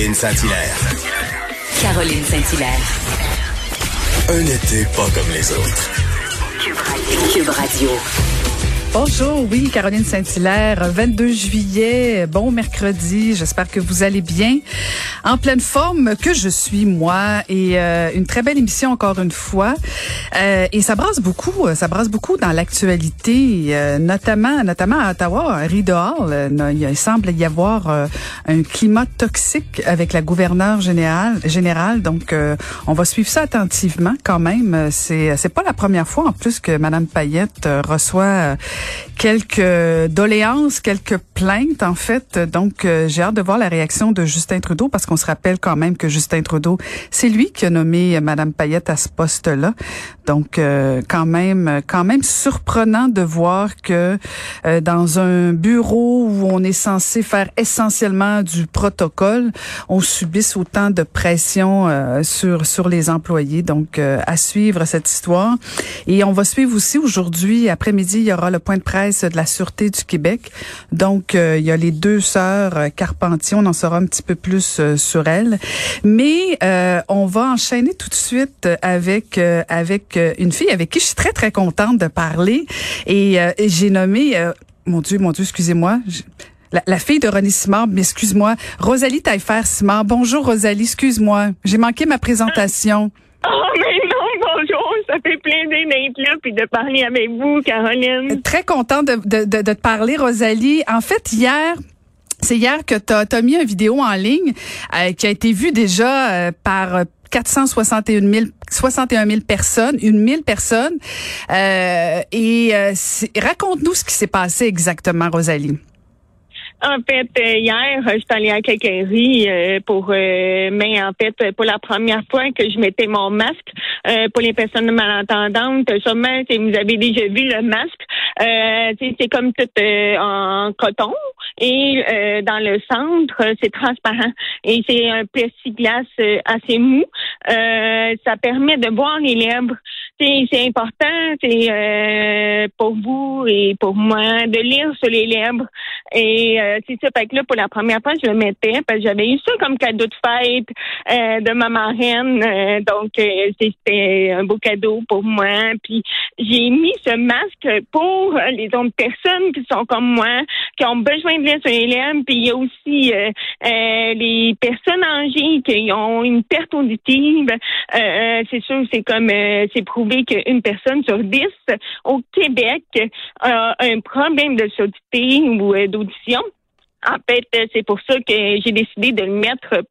Caroline Saint-Hilaire. Caroline Saint-Hilaire. Un été pas comme les autres. Cube Radio. Bonjour, oui, Caroline Saint-Hilaire, 22 juillet, bon mercredi, j'espère que vous allez bien, en pleine forme que je suis moi, et euh, une très belle émission encore une fois, euh, et ça brasse beaucoup, ça brasse beaucoup dans l'actualité, euh, notamment, notamment à Ottawa, à Rideau Hall, il semble y avoir un climat toxique avec la gouverneure générale, générale. Donc on va suivre ça attentivement quand même, c'est c'est pas la première fois en plus que Madame Payette reçoit quelques doléances, quelques plaintes en fait. Donc euh, j'ai hâte de voir la réaction de Justin Trudeau parce qu'on se rappelle quand même que Justin Trudeau, c'est lui qui a nommé Madame Payette à ce poste-là. Donc euh, quand même quand même surprenant de voir que euh, dans un bureau où on est censé faire essentiellement du protocole, on subisse autant de pression sur sur les employés. Donc à suivre cette histoire et on va suivre aussi aujourd'hui après-midi, il y aura le point de presse de la Sûreté du Québec. Donc, euh, il y a les deux sœurs euh, Carpentier. On en saura un petit peu plus euh, sur elles. Mais on va enchaîner tout de suite avec avec une fille avec qui je suis très, très contente de parler. Et, j'ai nommé... mon Dieu, mon Dieu, excusez-moi. La, fille de René Simard, mais excuse-moi, Rosalie Taillefer-Simard. Bonjour Rosalie, excuse-moi. J'ai manqué ma présentation. Oh, mais non, bonjour. Ça fait plaisir d'être là puis de parler avec vous, Caroline. Très contente de, de, de, te parler, Rosalie. En fait, hier, c'est hier que tu as, mis une vidéo en ligne euh, qui a été vue déjà euh, par 461 000, 61 000 personnes, une mille personnes. Euh, et raconte-nous ce qui s'est passé exactement, Rosalie. En fait, euh, hier, je suis allée à Cacarie euh, pour, euh, mais en fait, pour la première fois que je mettais mon masque pour les personnes malentendantes. Sûrement, vous avez déjà vu le masque. c'est comme tout en coton et dans le centre, c'est transparent et c'est un plexiglas assez mou. ça permet de voir les lèvres. C'est important, c'est pour vous et pour moi de lire sur les lèvres et euh, c'est ça. Fait que là, pour la première fois, je le mettais parce que j'avais eu ça comme cadeau de fête euh, de ma marraine. Euh, donc, c'était un beau cadeau pour moi. Puis, j'ai mis ce masque pour les autres personnes qui sont comme moi, qui ont besoin Puis, il y a aussi les personnes âgées qui ont une perte auditive. c'est sûr, c'est comme, c'est prouvé qu'une personne sur dix au Québec a un problème de surdité ou d'audition. En fait, euh, c'est pour ça que j'ai décidé de le mettre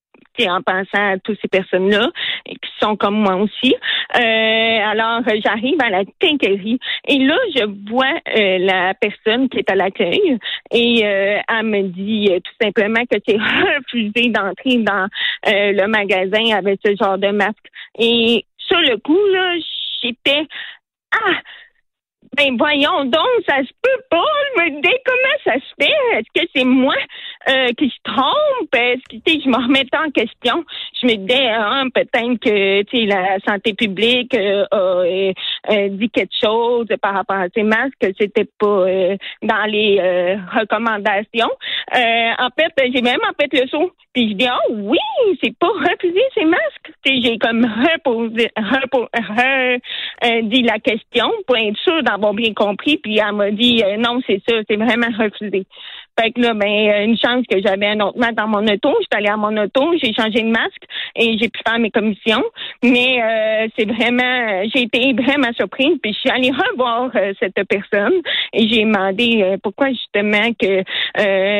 en pensant à toutes ces personnes-là qui sont comme moi aussi. Euh, alors, j'arrive à la quincaillerie et là, je vois euh, la personne qui est à l'accueil et elle me dit tout simplement que c'est refusé d'entrer dans le magasin avec ce genre de masque. Et sur le coup, là, j'étais ah ben voyons donc, ça se peut pas. Me dis comment ça se fait? Est-ce que c'est moi? Euh, qui se trompe? Que je me remettais en question? Je me disais hein, peut-être que la santé publique euh, a euh, dit quelque chose par rapport à ces masques, que c'était pas dans les recommandations. en fait, j'ai même en fait le saut. Puis je dis oh oui, c'est pas refuser ces masques. J'ai comme reposé, dit la question pour être sûr d'avoir bien compris. Puis elle m'a dit euh, non, c'est ça, c'est vraiment refusé. Fait que là, ben, euh, une chance que j'avais un autre masque dans mon auto. Je suis allée à mon auto, j'ai changé de masque et j'ai pu faire mes commissions. Mais euh, c'est vraiment, j'ai été vraiment surprise. Puis je suis allée revoir cette personne et j'ai demandé pourquoi justement que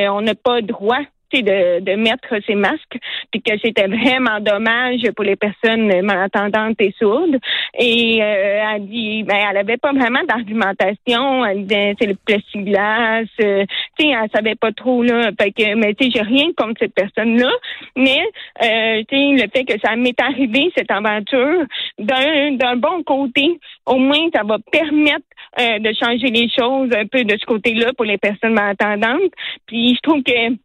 on n'a pas droit de, de mettre ces masques, puis que c'était vraiment dommage pour les personnes malentendantes et sourdes. Et euh, elle dit, ben, elle avait pas vraiment d'argumentation. Elle disait, c'est le plexiglas. Euh, tu sais, elle savait pas trop là. Fait que, mais tu sais, j'ai rien contre cette personne-là. Mais euh, tu sais, le fait que ça m'est arrivé cette aventure, d'un d'un bon côté, au moins ça va permettre euh, de changer les choses un peu de ce côté-là pour les personnes malentendantes. Puis je trouve que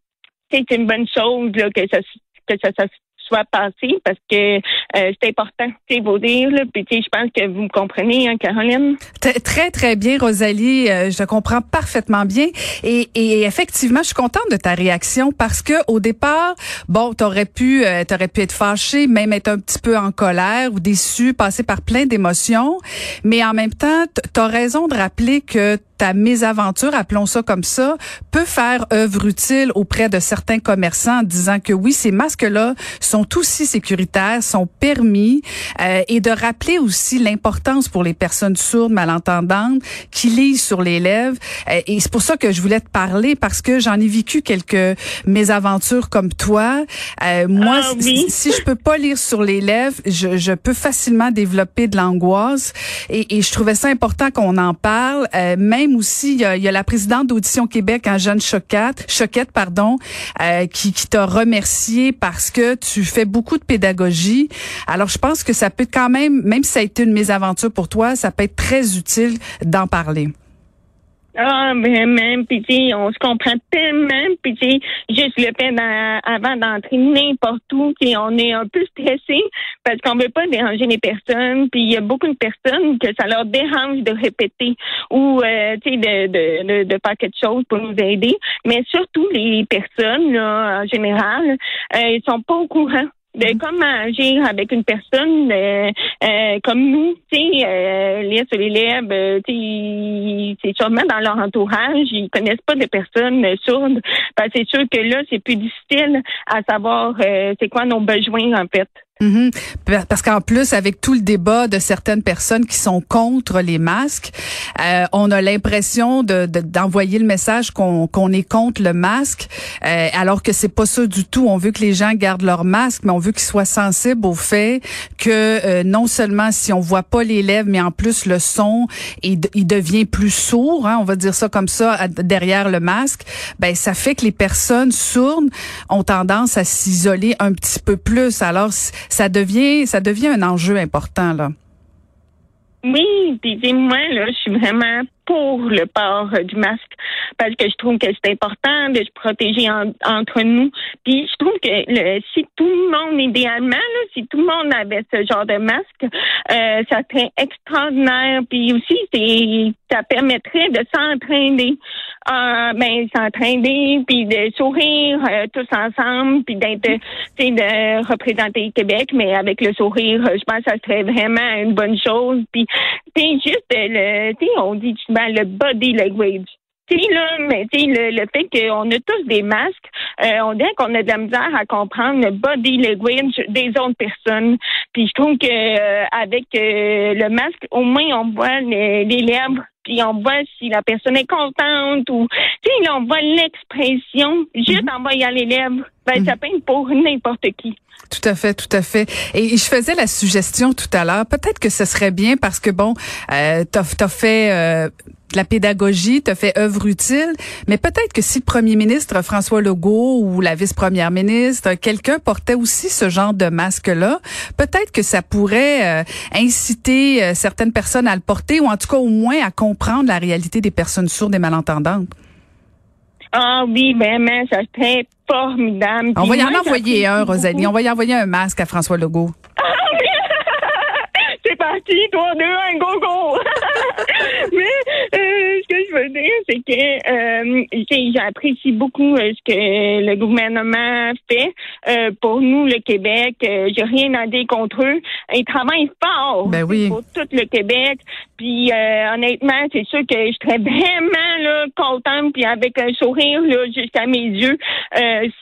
c'est une bonne chose là, que ça que ça, soit passé parce que euh, c'est important, c'est vous dire. Là, puis je pense que vous me comprenez, hein, Caroline? Très très bien, Rosalie. Euh, je comprends parfaitement bien. Et, et, effectivement, je suis contente de ta réaction parce que au départ, bon, t'aurais pu, euh, t'aurais pu être fâché, même être un petit peu en colère ou déçu, passer par plein d'émotions. Mais en même temps, t'as raison de rappeler que ta mésaventure, appelons ça comme ça, peut faire œuvre utile auprès de certains commerçants en disant que oui, ces masques-là sont aussi sécuritaires, sont permis, euh, et de rappeler aussi l'importance pour les personnes sourdes, malentendantes, qui lisent sur les lèvres. Euh, et c'est pour ça que je voulais te parler parce que j'en ai vécu quelques mésaventures comme toi. Euh, moi, ah, oui. si, si je peux pas lire sur les lèvres, je, je peux facilement développer de l'angoisse. Et, et, je trouvais ça important qu'on en parle, même aussi, il y a, il y a la présidente d'Audition Québec, un jeune Choquette, Choquette pardon, euh, qui, qui t'a remercié parce que tu fais beaucoup de pédagogie. Alors, je pense que ça peut quand même, même si ça a été une mésaventure pour toi, ça peut être très utile d'en parler. Ah, même, puis tu on se comprend tellement, puis tu juste le fait avant d'entrer n'importe où, tu on est un peu stressé parce qu'on veut pas déranger les personnes, puis il y a beaucoup de personnes que ça leur dérange de répéter ou euh, tu sais de, de, de, faire quelque chose pour nous aider, mais surtout les personnes là, en général, euh, ils sont pas au courant de mm-hmm. comment agir avec une personne euh, euh, comme nous, tu sais, euh, lire sur les lèvres, euh, tu sais, c'est sûrement dans leur entourage, ils connaissent pas de personnes sourdes. Ben, c'est sûr que là, c'est plus difficile à savoir c'est quoi nos besoins en fait. Mhm. Parce qu'en plus, avec tout le débat de certaines personnes qui sont contre les masques, euh, on a l'impression de, d'envoyer le message qu'on, qu'on est contre le masque, euh, alors que c'est pas ça du tout. On veut que les gens gardent leur masque, mais on veut qu'ils soient sensibles au fait que euh, non seulement si on voit pas les lèvres, mais en plus le son, il, il devient plus sourd. Hein, on va dire ça comme ça derrière le masque. Ben ça fait que les personnes sourdes ont tendance à s'isoler un petit peu plus. Alors ça devient, ça devient un enjeu important, là. Oui, puis moi, là, je suis vraiment pour le port euh, du masque parce que je trouve que c'est important de se protéger entre nous. Puis je trouve que le, si tout le monde, idéalement, si tout le monde avait ce genre de masque, euh, ça serait extraordinaire. Puis aussi, c'est ça permettrait de s'entraîner, euh, ben s'entraîner, puis de sourire euh, tous ensemble, puis d'être, de représenter Québec, mais avec le sourire, je pense que ça serait vraiment une bonne chose. Puis, c'est juste le, tu on dit ben, le body language. Tu là, mais tu le, le fait qu'on a tous des masques, euh, on dirait qu'on a de la misère à comprendre le body language des autres personnes. Puis je trouve que euh, avec euh, le masque, au moins on voit les lèvres, puis on voit si la personne est contente ou tu sais, on voit l'expression juste mhm. en voyant les lèvres. Ben, ça mhm. peint pour n'importe qui. Tout à fait, tout à fait. Et je faisais la suggestion tout à l'heure, peut-être que ce serait bien parce que bon, euh, t'as as fait euh, la pédagogie, t'as fait œuvre utile, mais peut-être que si le premier ministre François Legault ou la vice-première ministre, quelqu'un portait aussi ce genre de masque-là, peut-être que ça pourrait euh, inciter euh, certaines personnes à le porter ou en tout cas au moins à comprendre la réalité des personnes sourdes et malentendantes. Ah oui, vraiment, ça serait formidable. On va y en envoyer un, Rosalie. On va y envoyer un masque à François Legault. Ah, C'est parti, toi deux, un go go. Mais veux dire, c'est que euh, j'apprécie beaucoup euh, ce que le gouvernement fait euh, pour nous, le Québec. J'ai rien à dire contre eux. Ils travaillent fort ben oui. pour tout le Québec. Puis honnêtement, c'est sûr que je serais vraiment là, contente puis avec un sourire là, jusqu'à mes yeux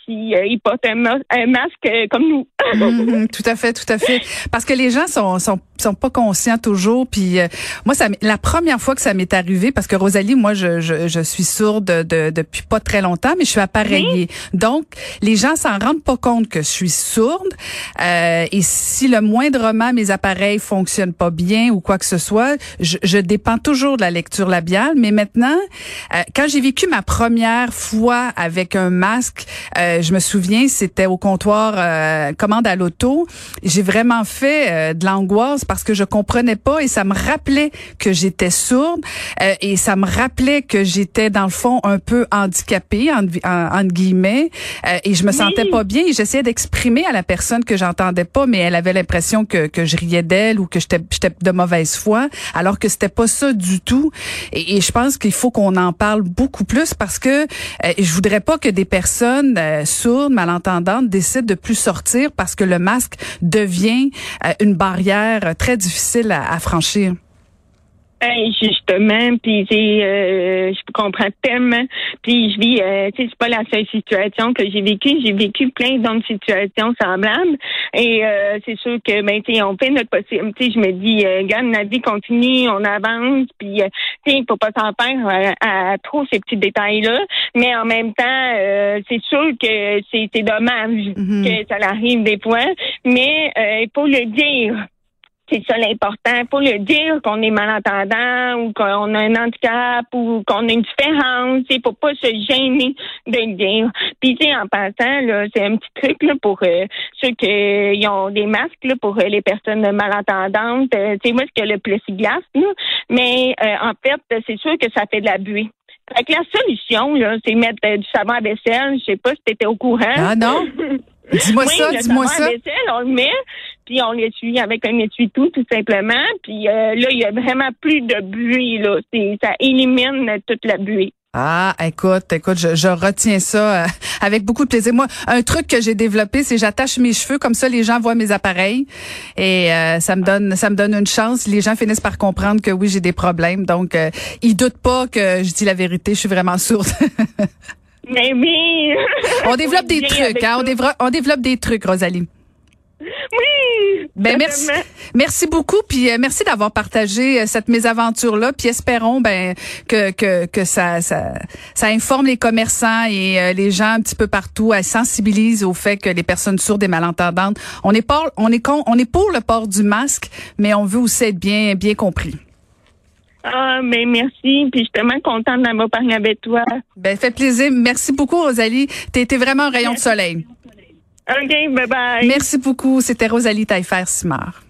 si ils portent un, masque comme nous. Mm-hmm. tout à fait, tout à fait. Parce que les gens sont, sont, sont pas conscients toujours. Puis moi, ça, la première fois que ça m'est arrivé, parce que Rosalie, moi, je, je, je suis sourde de, depuis pas très longtemps, mais je suis appareillée. Donc, les gens s'en rendent pas compte que je suis sourde. Euh, et si le moindrement mes appareils fonctionnent pas bien ou quoi que ce soit, je, je dépends toujours de la lecture labiale. Mais maintenant, euh, quand j'ai vécu ma première fois avec un masque, euh, je me souviens, c'était au comptoir euh, commande à l'auto. J'ai vraiment fait euh, de l'angoisse parce que je comprenais pas et ça me rappelait que j'étais sourde et ça me rappelait que j'étais dans le fond un peu handicapée, en, en, guillemets, euh, et je me sentais pas bien. Et j'essayais d'exprimer à la personne que j'entendais pas, mais elle avait l'impression que, que je riais d'elle ou que j'étais de mauvaise foi, alors que c'était pas ça du tout. Et, je pense qu'il faut qu'on en parle beaucoup plus parce que euh, je voudrais pas que des personnes euh, sourdes, malentendantes décident de plus sortir parce que le masque devient une barrière très difficile à franchir. Ben, justement, puis euh, je comprends tellement. Puis je vis, euh, tu sais, c'est pas la seule situation que j'ai vécue. J'ai vécu plein d'autres situations semblables. Et euh, c'est sûr que, ben, tu sais, on fait notre possible. Tu sais, je me dis, euh, regarde, la vie continue, on avance. Puis, euh, tu sais, il faut pas s'en faire à, trop ces petits détails-là. Mais en même temps, c'est sûr que c'est dommage mm-hmm. que ça arrive des fois. Mais il faut le dire c'est ça l'important. Il faut le dire qu'on est malentendant ou qu'on a un handicap ou qu'on a une différence. Il faut pas se gêner de le dire. Puis, en passant, là, c'est un petit truc là, pour euh, ceux qui ont des masques là, pour euh, les personnes malentendantes. Euh, tu sais, moi, c'est que le plexiglas, là. Mais en fait, c'est sûr que ça fait de la buée. Fait que la solution, là, c'est mettre du savon à vaisselle. Je sais pas si tu étais au courant. Ah non? Dis-moi ça, dis-moi ça. Vaisselle, on le met, puis on l'essuie avec un essuie-tout, tout simplement. Puis euh, là, il y a vraiment plus de buée, là. Ça élimine toute la buée. Ah, écoute, écoute, je, retiens ça euh, avec beaucoup de plaisir. Moi, un truc que j'ai développé, c'est j'attache mes cheveux comme ça, les gens voient mes appareils et euh, ça me donne, ça me donne une chance. Les gens finissent par comprendre que oui, j'ai des problèmes, donc ils doutent pas que je dis la vérité. Je suis vraiment sourde. Mais. On développe des trucs, hein? On développe, on développe des trucs, Rosalie. Oui. Ben merci, merci beaucoup, puis euh, merci d'avoir partagé euh, cette mésaventure là, puis espérons ben que que que ça ça ça informe les commerçants et euh, les gens un petit peu partout, à sensibilise au fait que les personnes sourdes et malentendantes, on est pas on est con, on est pour le port du masque, mais on veut aussi être bien bien compris. Ah, mais merci. Puis je suis tellement contente d'avoir parlé avec toi. Ben, fait plaisir. Merci beaucoup, Rosalie. Tu été vraiment un rayon de soleil. OK, bye bye. Merci beaucoup. C'était Rosalie Taillefer-Simard.